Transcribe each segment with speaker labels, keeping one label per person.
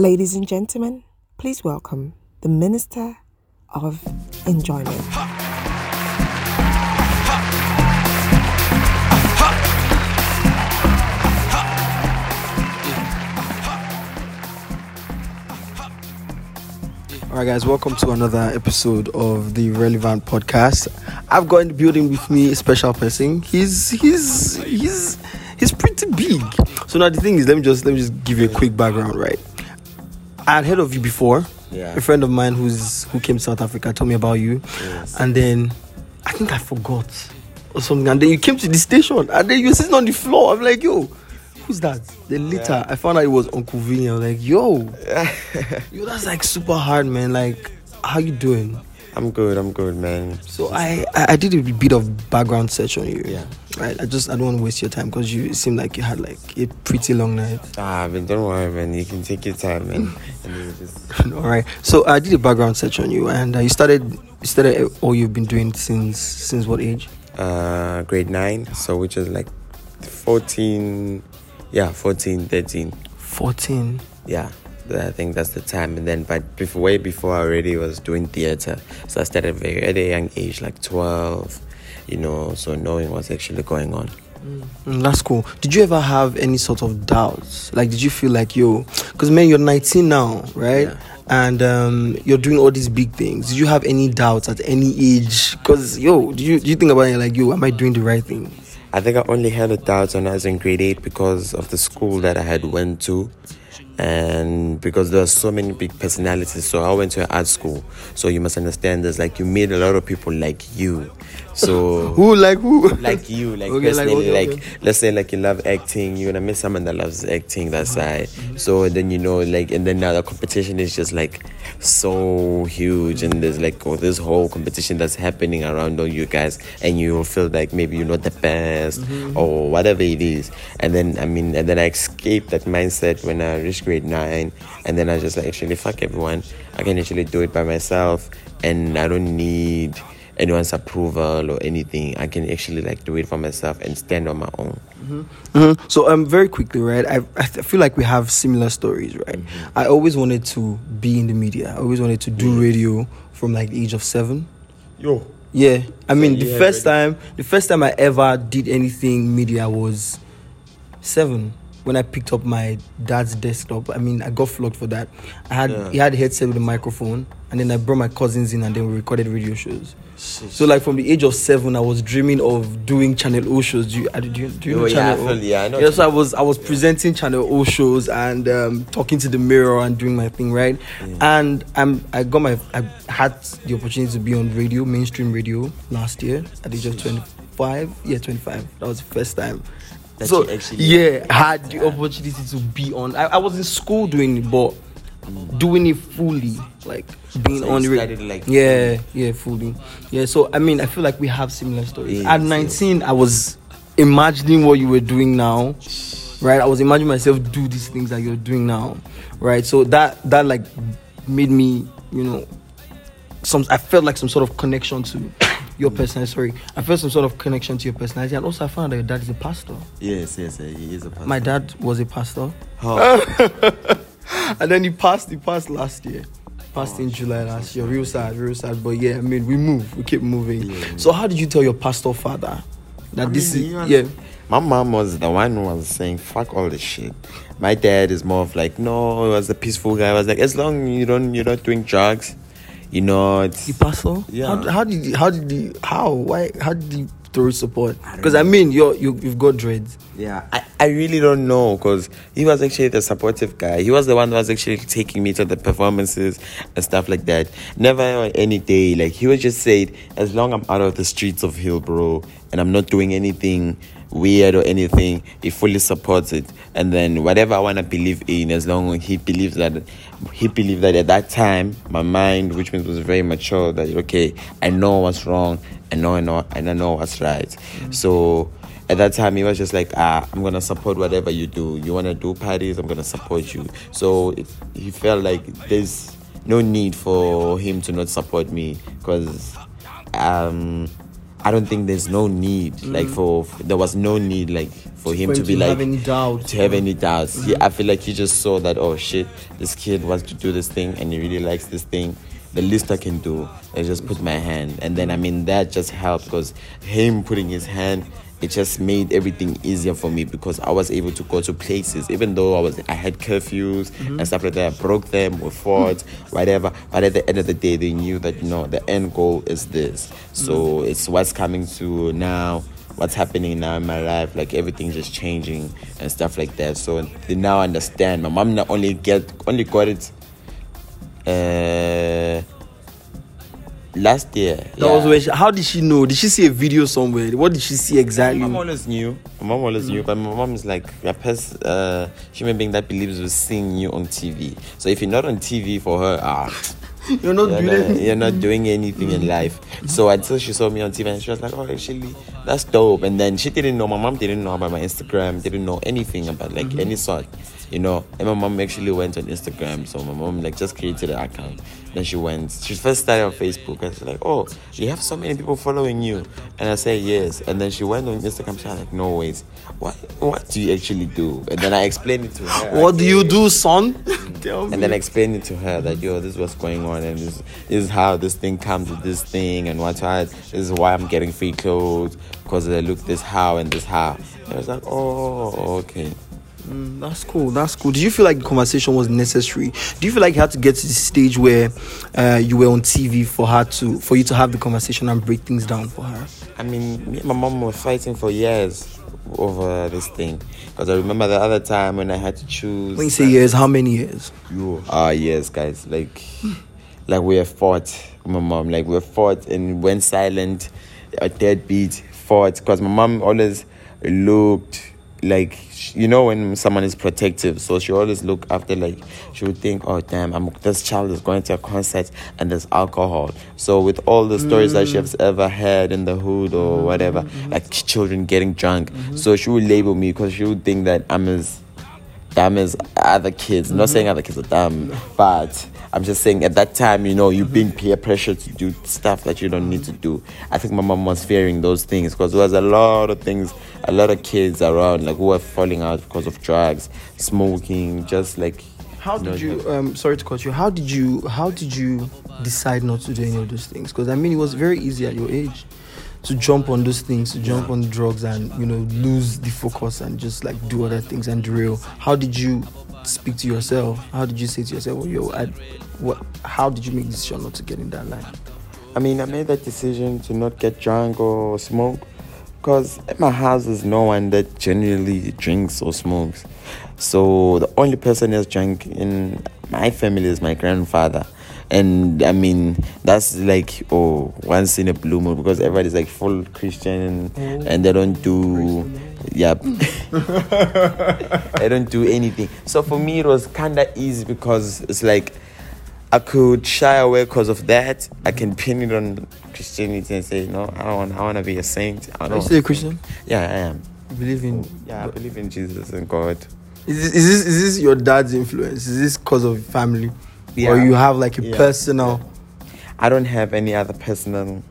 Speaker 1: Ladies and gentlemen, please welcome the Minister of Enjoyment.
Speaker 2: All right, guys, welcome to another episode of the Relevant Podcast. I've got in the building with me a special person. He's he's he's he's pretty big. So now the thing is, let me just let me just give you a quick background, right? I had heard of you before.
Speaker 3: Yeah.
Speaker 2: A friend of mine who's who came to South Africa told me about you,
Speaker 3: Yes.
Speaker 2: and then I think I forgot or something. And then you came to the station, and then you were sitting on the floor. I'm like, yo. Who's that? Then later I found out it was Uncle Vinny. I was like, yo, yo, that's like super hard, man. Like, how you doing?
Speaker 3: I'm good. I'm good, man.
Speaker 2: So I, I did a bit of background search on you.
Speaker 3: Yeah.
Speaker 2: Right. I just I don't want to waste your time because you seem like you had like a pretty long night.
Speaker 3: Ah, but don't worry, man. You can take your time, man. just
Speaker 2: All right. So I did a background search on you, and uh, you started you started all you've been doing since since what age?
Speaker 3: uh, grade nine, so which is like 14, yeah, 14, 13.
Speaker 2: Fourteen.
Speaker 3: Yeah, I think that's the time. And then, but before, way before, I already was doing theater. So I started very at a young age, like 12, you know, so knowing what's actually going on.
Speaker 2: Mm, that's cool. Did you ever have any sort of doubts? Like, did you feel like yo? Because man, you're 19 now, right?
Speaker 3: Yeah.
Speaker 2: And um, you're doing all these big things. Did you have any doubts at any age? Because yo, do you do you think about it like yo? Am I doing the right thing?
Speaker 3: I think I only had a doubt when I was in grade eight because of the school that I had went to, and because there are so many big personalities. So I went to an art school. So you must understand, there's like you meet a lot of people like you. So
Speaker 2: Who like who?
Speaker 3: like you, like
Speaker 2: Okay, like,
Speaker 3: personally,
Speaker 2: okay,
Speaker 3: like,
Speaker 2: okay.
Speaker 3: let's say like you love acting, you're gonna meet someone that loves acting. That's right. So then you know, like, and then now the competition is just like so huge, and there's like oh, this whole competition that's happening around all you guys, and you feel like maybe you're not the best mm-hmm. or whatever it is. And then I mean, and then I escaped that mindset when I reached grade nine, and then I just like actually fuck everyone. I can actually do it by myself, and I don't need anyone's approval or anything. I can actually like do it for myself and stand on my own.
Speaker 2: Mhm. So um, very quickly, right? I I feel like we have similar stories, right? I always wanted to be in the media. I always wanted to do radio from like the age of seven.
Speaker 3: Yo.
Speaker 2: Yeah, I mean
Speaker 3: you
Speaker 2: the first
Speaker 3: radio?
Speaker 2: time, the first time I ever did anything media was seven when I picked up my dad's desktop. I mean, I got flogged for that. I had
Speaker 3: Yeah.
Speaker 2: he had a headset with a microphone, and then I brought my cousins in, and then we recorded radio shows. So like from the age of seven, I was dreaming of doing Channel O shows. Do you do you, do you know
Speaker 3: Oh, yeah,
Speaker 2: Channel
Speaker 3: I
Speaker 2: O?
Speaker 3: yeah, I know
Speaker 2: Yeah, so I was I was presenting Channel O shows and um, talking to the mirror and doing my thing, right? And I'm I got my I had the opportunity to be on radio, mainstream radio last year at the age of 25. Yeah, 25. That was the first time.
Speaker 3: That
Speaker 2: so
Speaker 3: you actually-
Speaker 2: yeah, I had the opportunity to be on. I, I was in school doing it, but doing it fully, like being
Speaker 3: So
Speaker 2: on the ra-
Speaker 3: started, like,
Speaker 2: yeah, yeah, fully. Yeah, so I mean, I feel like we have similar stories.
Speaker 3: Yes,
Speaker 2: At
Speaker 3: yes.
Speaker 2: 19, I was imagining what you were doing now, right? I was imagining myself do these things that you're doing now, right? So that that like made me, you know, some. I felt like some sort of connection to your personality. Sorry, I felt some sort of connection to your personality, and also I found out that your dad is a pastor.
Speaker 3: Yes, yes, eh, he is a pastor.
Speaker 2: My dad was a pastor,
Speaker 3: How?
Speaker 2: and then he passed. He passed last year. Passed in July last year. Real sad, real sad. But yeah, I mean, we move. We keep moving.
Speaker 3: Yeah.
Speaker 2: So how did you tell your pastor father that
Speaker 3: I
Speaker 2: this
Speaker 3: mean,
Speaker 2: is
Speaker 3: he
Speaker 2: yeah?
Speaker 3: My mom was the one who was saying, fuck all this shit. My dad is more of like, no, he was a peaceful guy. I was like, as long you don't, you're not doing drugs, you know, it's.
Speaker 2: The pastor?
Speaker 3: Yeah.
Speaker 2: How, how did he, how did he how why how did he throw support? Because I mean, you're you you've got dreads.
Speaker 3: Yeah, I, I really don't know because he was actually the supportive guy. He was the one that was actually taking me to the performances and stuff like that. Never on any day, like he would just say, as long I'm out of the streets of Hillbrow and I'm not doing anything weird or anything, he fully supports it. And then whatever I want to believe in, as long as he believes that, he believed that at that time, my mind, which means was very mature, that okay, I know what's wrong, I know, I know, and I know what's right. So at that time he was just like ah i'm gonna support whatever you do you want to do parties i'm gonna support you so it, he felt like there's no need for him to not support me because um I don't think there's no need like mm. for there was no need like for him
Speaker 2: For
Speaker 3: to be
Speaker 2: to
Speaker 3: like
Speaker 2: have any doubt.
Speaker 3: to have any doubts. He, mm-hmm. I feel like he just saw that oh shit, this kid wants to do this thing and he really likes this thing. The least I can do is just put my hand, and then I mean that just helped because him putting his hand, it just made everything easier for me because I was able to go to places, even though I was I had curfews and mm-hmm. stuff like that. I broke them or fought, whatever. But at the end of the day, they knew that you know the end goal is this. So mm-hmm. it's what's coming to now what's happening now in my life, like everything just changing and stuff like that. So they now understand. My mom not only get only got it uh last year.
Speaker 2: That was where she, how did she know? Did she see a video somewhere? What did she see exactly?
Speaker 3: My mom always knew. My mom always knew, but my mom is like a person, uh, human being that believes with seeing you on TV. So if you're not on TV for her, ah,
Speaker 2: You're not
Speaker 3: you're
Speaker 2: doing
Speaker 3: not,
Speaker 2: anything.
Speaker 3: you're not doing anything in life. So until she saw me on TV and she was like, oh, actually, that's dope. And then she didn't know, my mom didn't know about my Instagram, didn't know anything about like mm-hmm. any sort, you know. And my mom actually went on Instagram. So my mom like just created an account. Then she went, she first started on Facebook and she's like, oh, you have so many people following you. And I said, yes. And then she went on Instagram. She's like, no, wait, what, what do you actually do? And then I explained it to her.
Speaker 2: What do you do, son? Tell me.
Speaker 3: and then explain it to her that yo, this is what's going on, and this, this is how this thing comes with this thing, and what's how this is why I'm getting free clothes because they look this how and this how. And I was like, oh, okay.
Speaker 2: Mm, that's cool. That's cool. Did you feel like the conversation was necessary? Do you feel like you had to get to the stage where uh, you were on TV for her to, for you to have the conversation and break things down for her?
Speaker 3: I mean, me and my mom were fighting for years over this thing because I remember the other time when I had to choose.
Speaker 2: When you say years, how many years?
Speaker 3: You ah years, guys. Like, like we have fought. with My mom, like we have fought and went silent. A deadbeat fought because my mom always looked like you know when someone is protective so she always look after like she would think oh damn I'm, this child is going to a concert and there's alcohol. So with all the stories that she has ever had in the hood or whatever mm-hmm. like children getting drunk. Mm-hmm. So she would label me because she would think that i'm as dumb as other kids. Not saying other kids are dumb, but I'm just saying at that time, you know, you being peer pressure to do stuff that you don't need to do. I think my mom was fearing those things because there was a lot of things, a lot of kids around like who were falling out because of drugs, smoking, just like.
Speaker 2: How
Speaker 3: know,
Speaker 2: did you? Um, sorry to cut you. How did you? How did you decide not to do any of those things? Because I mean, it was very easy at your age to jump on those things, to jump on drugs, and you know lose the focus and just like do other things and derail. How did you speak to yourself? How did you say to yourself, "Well, yo, I, what? How did you make the decision not to get in that line?"
Speaker 3: I mean, I made that decision to not get drunk or smoke because at my house there's no one that genuinely drinks or smokes. So the only person that's drunk in my family is my grandfather. And I mean, that's like, oh, once in a blue moon because everybody's like full Christian and mm. they don't do, yeah, they don't do anything. So for me, it was kind of easy because it's like, I could shy away because of that. I can pin it on Christianity and say, no, I don't want. I want to be a saint. I
Speaker 2: Are you
Speaker 3: don't.
Speaker 2: still a Christian?
Speaker 3: Yeah, I am.
Speaker 2: You believe in?
Speaker 3: Yeah, I believe in Jesus and God.
Speaker 2: Is this, is this is this your dad's influence? Is this because of family, or you have like a
Speaker 3: Yeah.
Speaker 2: personal?
Speaker 3: I don't have any other personal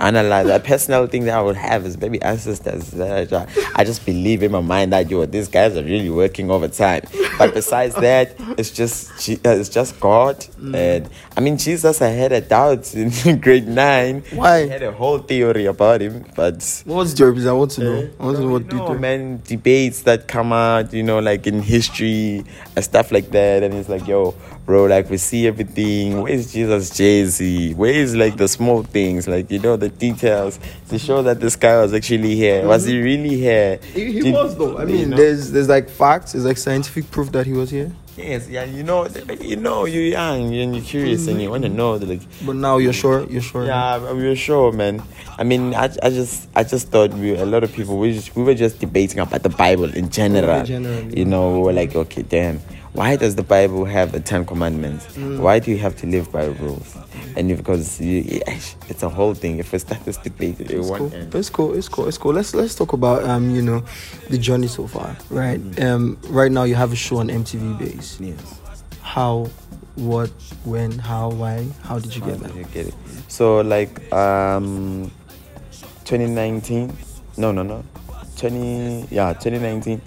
Speaker 3: analyze. A personal thing that I would have is maybe ancestors. I I just believe in my mind that yo, these guys are really working overtime. But besides that, it's just uh, it's just God. And I mean, Jesus, I had a doubt in grade nine.
Speaker 2: Why?
Speaker 3: I had a whole theory about him, but.
Speaker 2: What's your reason? I want to know. I want to know what you
Speaker 3: no,
Speaker 2: do.
Speaker 3: man, debates that come out, you know, like in history and stuff like that. And it's like, yo, bro, like we see everything. Where's Jesus Jay Z? Where's like the small things, like, you know, the details to show that this guy was actually here? Was he really here?
Speaker 2: He, he
Speaker 3: Did-
Speaker 2: was though. I
Speaker 3: you
Speaker 2: mean,
Speaker 3: know?
Speaker 2: there's there's like facts, there's like scientific proof that he was here.
Speaker 3: Yes, yeah, you know, you know, you're young and you're curious and you want to know, like,
Speaker 2: But now you're sure. You're sure.
Speaker 3: Yeah, we're sure, man. I mean, I, I just I just thought we a lot of people we just we were just debating about the Bible in general.
Speaker 2: generally.
Speaker 3: You know, we were like, okay, damn, why does the Bible have the Ten Commandments? Why do you have to live by rules? And because you, it's a whole thing. If we start this debate, it
Speaker 2: It's
Speaker 3: won't
Speaker 2: cool.
Speaker 3: end.
Speaker 2: It's cool. It's cool. It's cool. Let's let's talk about um you know the journey so far. Right. Um. Right now you have a show on MTV Base.
Speaker 3: Yes.
Speaker 2: How, what, when, how, why? How did you
Speaker 3: How
Speaker 2: get
Speaker 3: did
Speaker 2: that?
Speaker 3: you get it? So like um 2019. No, no, no. 20 yeah, 2019.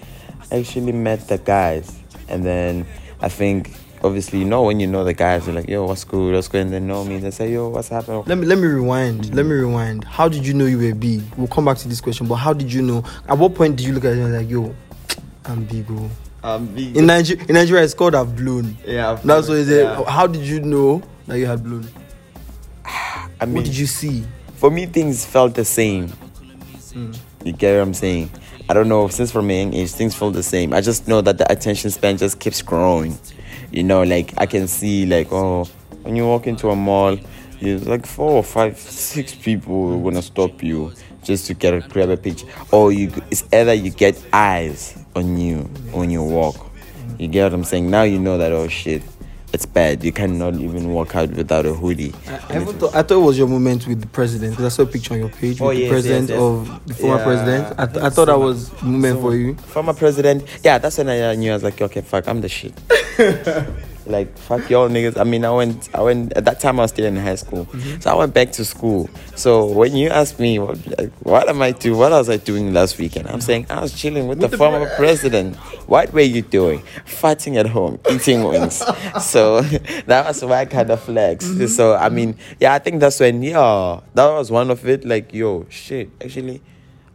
Speaker 3: I actually met the guys, and then I think obviously you know when you know the guys, you're like, yo, what's good, what's good, and they know me. They say, yo, what's happening?
Speaker 2: Let me let me rewind. Let me rewind. How did you know you were big? We'll come back to this question, but how did you know? At what point did you look at it and like, yo, I'm big, oh.
Speaker 3: Um, big.
Speaker 2: In Nigeria, in Nigeria, it's called I've blown.
Speaker 3: yeah, of
Speaker 2: That's what
Speaker 3: course,
Speaker 2: it is.
Speaker 3: yeah.
Speaker 2: How did you know that you had blown?
Speaker 3: I mean,
Speaker 2: What did you see?
Speaker 3: for me things felt the same you get what i'm saying i don't know since from young age things feel the same. I just know that the attention span just keeps growing. You know like i can see like oh when you walk into a mall there's like four or five six people are gonna stop you just to get a grab a picture. Or you it's either you get eyes on you when you walk. You get what i'm saying? Now you know that oh shit it's bad you cannot even walk out without a hoodie
Speaker 2: I, even thought, I thought it was your moment with the president because I saw a picture on your page with
Speaker 3: Oh,
Speaker 2: the president
Speaker 3: yes, yes.
Speaker 2: of the former
Speaker 3: Yeah.
Speaker 2: president. I, th- I thought that was moment for you.
Speaker 3: former president. Yeah, that's when I knew I was like, okay, fuck, I'm the shit. like fuck y'all niggas. I mean, I went, I went at that time I was still in high school,
Speaker 2: Mm-hmm.
Speaker 3: so I went back to school. So when you ask me, what, like, what am I doing? What was I doing last weekend? I'm saying I was chilling with, the, former president. What were you doing? Fighting at home, eating wings. so that was why I kind of flex.
Speaker 2: Mm-hmm.
Speaker 3: So I mean, yeah, I think that's when yeah, that was one of it. Like yo, shit, actually.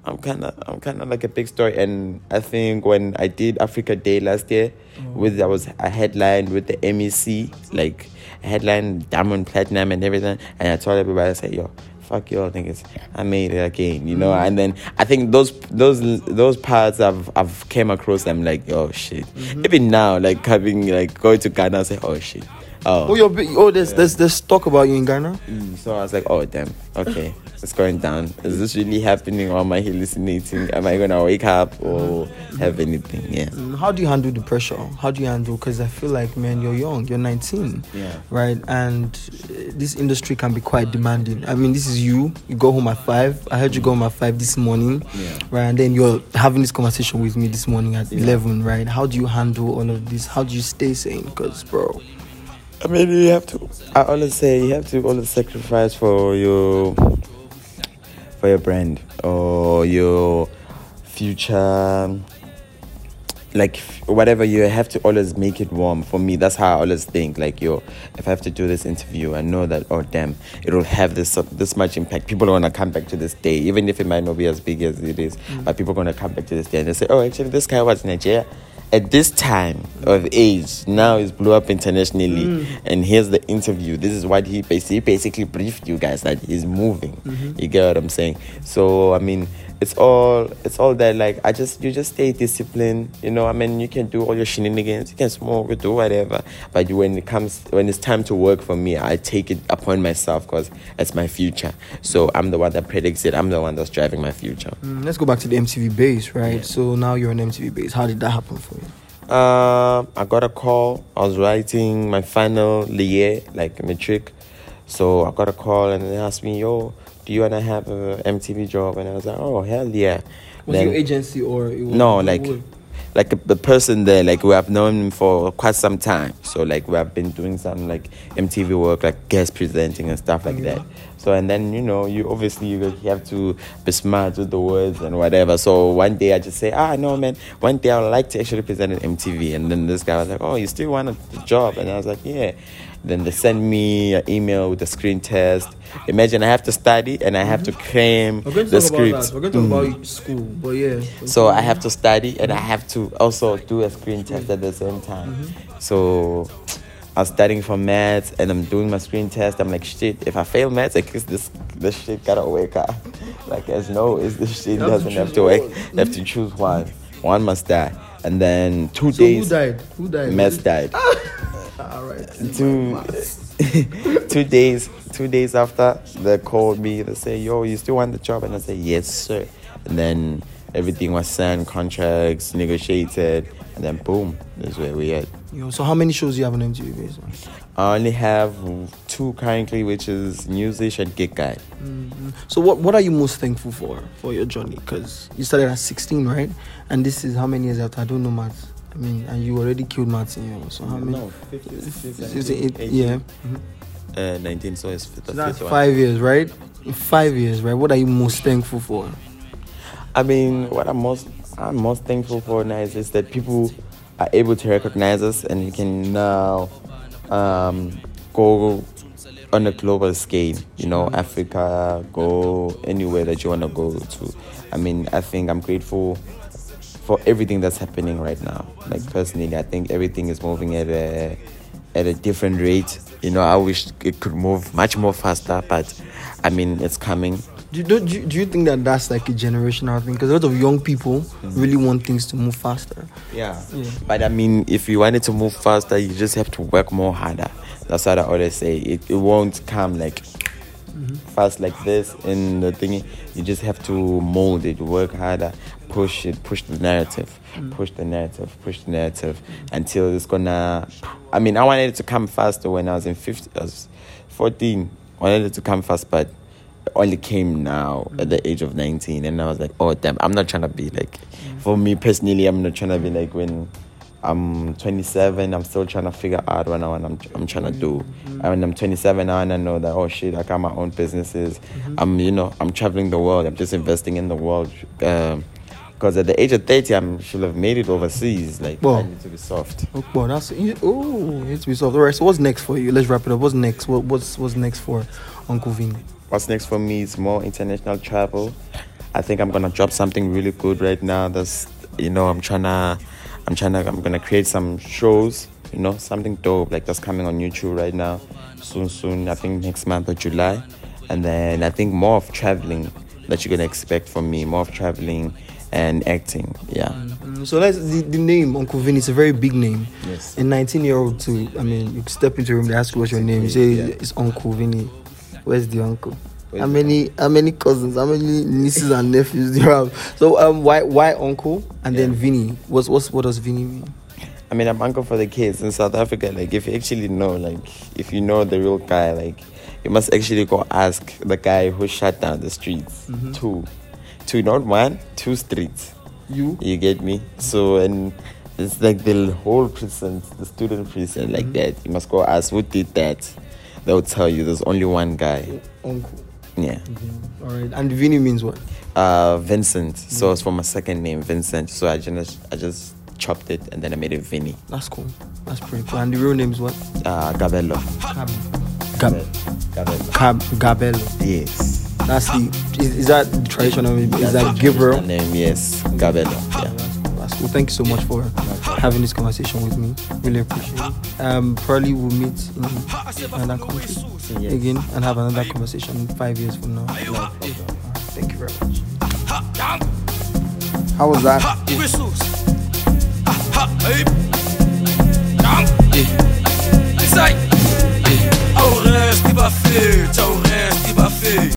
Speaker 3: I'm kind of I'm kind of like a big story, and I think when I did Africa Day last year, mm. with I was a headline with the MEC, like headline diamond platinum and everything, and I told everybody I said, "Yo, fuck y'all niggas, I made it again," you know. Mm. And then I think those those those parts I've I've came across, I'm like, "Oh shit!" Mm-hmm. Even now, like having like going to Ghana, I say, "Oh shit." Oh,
Speaker 2: Oh, you're. Oh, there's, there's there's talk about you in Ghana.
Speaker 3: Mm, So I was like, oh damn, okay, it's going down. Is this really happening or am I hallucinating? Am I gonna wake up or have anything? Yeah.
Speaker 2: Mm, How do you handle the pressure? How do you handle? Because I feel like, man, you're young. You're 19.
Speaker 3: Yeah.
Speaker 2: Right. And uh, this industry can be quite demanding. I mean, this is you. You go home at five. I heard you go home at five this morning.
Speaker 3: Yeah.
Speaker 2: Right. And then you're having this conversation with me this morning at 11. Right. How do you handle all of this? How do you stay sane? Because, bro.
Speaker 3: I mean, you have to. I always say you have to always sacrifice for your for your brand or your future. Like whatever you have to always make it warm. For me, that's how I always think. Like yo, if I have to do this interview, I know that oh damn, it will have this this much impact. People are gonna come back to this day, even if it might not be as big as it is. Mm. But people are gonna come back to this day and they say, oh, actually, this guy was in Nigeria at this time of age. Now he's blew up internationally, mm. and here's the interview. This is what he basically he basically briefed you guys that he's moving. Mm-hmm. You get what I'm saying? So I mean, it's all it's all that like I just you just stay disciplined. You know, I mean, you can do all your shenanigans, you can smoke, you do whatever. But when it comes when it's time to work for me, I take it upon myself because it's my future. So I'm the one that predicts it. I'm the one that's driving my future.
Speaker 2: Mm, let's go back to the MTV base. Right. So now you're on MTV base. How did that happen for you?
Speaker 3: Um, I got a call. I was writing my final year, like matric. So I got a call and they asked me, "Yo, do you wanna have a MTV job?" And I was like, "Oh hell yeah!"
Speaker 2: Was
Speaker 3: Then-
Speaker 2: your agency or it was
Speaker 3: no, like,
Speaker 2: whole-
Speaker 3: like the person there, like we have known him for quite some time. So like we have been doing some like MTV work, like guest presenting and stuff like that. So and then you know you obviously you have to be smart with the words and whatever. So one day I just say, ah no man, one day I would like to actually present at MTV. And then this guy was like, oh you still want a job? And I was like, yeah. Then they send me an email with a screen test. Imagine I have to study and I have to mm-hmm. cram
Speaker 2: We're going to
Speaker 3: the
Speaker 2: talk
Speaker 3: script.
Speaker 2: about that. We're going to talk about mm. school, but yeah.
Speaker 3: So I have to study and I have to also do a screen test at the same time. Mm-hmm. So I was studying for maths and I'm doing my screen test. I'm like, shit, if I fail maths, I guess this this shit gotta wake up. Like, as no, is this shit
Speaker 2: You have to
Speaker 3: doesn't have
Speaker 2: choose
Speaker 3: to wake.
Speaker 2: one.
Speaker 3: You have to choose one. One must die. And then two
Speaker 2: So
Speaker 3: days,
Speaker 2: who died? Who died?
Speaker 3: maths died. Two two days two days after they called me they say yo you still want the job and i say yes sir and then everything was signed contracts negotiated and then boom that's where we at
Speaker 2: Yo, so how many shows do you have on MTV base? man?
Speaker 3: i only have two currently which is music and gig guide mm-hmm.
Speaker 2: So what what are you most thankful for for your journey? Because you started at 16, right? And this is how many years after? I don't know. I mean, and you already killed maths in you. So how many?
Speaker 3: 15, 16,
Speaker 2: Is it eight- yeah. Mhm.
Speaker 3: uh, 19 so it's fifth,
Speaker 2: So that's
Speaker 3: fifth one.
Speaker 2: five years, right? in five years, right? What are you most thankful for?
Speaker 3: I mean, what I'm most I'm most thankful for now is, is that people are able to recognize us, and you can now um, go on a global scale. You know, Africa, go anywhere that you want to go to. I mean, I think I'm grateful for everything that's happening right now. Like personally, I think everything is moving at a at a different rate. You know, I wish it could move much more faster, but I mean, it's coming.
Speaker 2: Do you, do, do you think that that's like a generational thing? Because a lot of young people mm. really want things to move faster.
Speaker 3: Yeah.
Speaker 2: Yeah.
Speaker 3: But I mean, if you want it to move faster, you just have to work more harder. That's what I always say. It, it won't come like mm-hmm. fast like this in the thing. You just have to mold it, work harder, push it, push the narrative, mm. push the narrative, push the narrative until it's gonna. I mean, I wanted it to come faster when I was in 50, I was 14. I wanted it to come fast, but it only came now mm. at the age of 19. And I was like, oh, damn, I'm not trying to be like, mm. for me personally, I'm not trying to be like when I'm 27, I'm still trying to figure out what I want, I'm, I'm trying to do. Mm-hmm. And when I'm 27, I want to know that, oh shit, I got my own businesses. Mm-hmm. I'm, you know, I'm traveling the world. I'm just investing in the world. Um, Because at the age of 30, I should have made it overseas. Like, I need to be soft.
Speaker 2: Oh, well, that's oh, it's resolved. All right. So what's next for you? Let's wrap it up. What's next? What, what's what's next for Uncle Vinny?
Speaker 3: What's next for me is more international travel. I think I'm gonna drop something really good right now. That's you know I'm trying to, I'm trying to, I'm gonna create some shows. You know something dope like that's coming on YouTube right now. Soon, soon. I think next month or July, and then I think more of traveling that you're gonna expect from me. More of traveling and acting. Yeah.
Speaker 2: So let's the, the name Uncle Vinny is a very big name.
Speaker 3: Yes.
Speaker 2: A 19 year old too. I mean, you step into a room, they ask you what's your name. You say
Speaker 3: Yeah.
Speaker 2: it's Uncle Vinny. Where's the uncle?
Speaker 3: Where's
Speaker 2: how many how many cousins? How many nieces and nephews do you have? So um, why why uncle and then Vinny? What's what's what does Vinny mean?
Speaker 3: I mean, I'm uncle for the kids in South Africa. Like, if you actually know, like, if you know the real guy, like, you must actually go ask the guy who shut down the streets. Two, two, not one, two streets.
Speaker 2: You?
Speaker 3: You get me? So, and it's like the whole precinct, the student precinct, like that. You must go ask who did that. They'll tell you there's only one guy.
Speaker 2: Uncle.
Speaker 3: Yeah.
Speaker 2: All right. And Vinny means what?
Speaker 3: Uh, Vincent. So it's for my second name, Vincent. So I just, I just chopped it and then I made it Vinny.
Speaker 2: That's cool. That's pretty cool. And the real name is what?
Speaker 3: Uh, Gabello.
Speaker 2: Gab. Gab.
Speaker 3: Gabello.
Speaker 2: Gab. Gabello.
Speaker 3: Yes.
Speaker 2: That's the. Is, is that the traditional name? Is that
Speaker 3: The
Speaker 2: Gabriel?
Speaker 3: name, yes. Gabello.
Speaker 2: Yeah,
Speaker 3: Yeah.
Speaker 2: that's cool. Thank you so much for having this conversation with me. Really appreciate it. Um, probably we'll meet in another country
Speaker 3: Yes.
Speaker 2: again and have another conversation five years from now. Alright, Thank you very much. How was that?
Speaker 4: Whistles. Ha,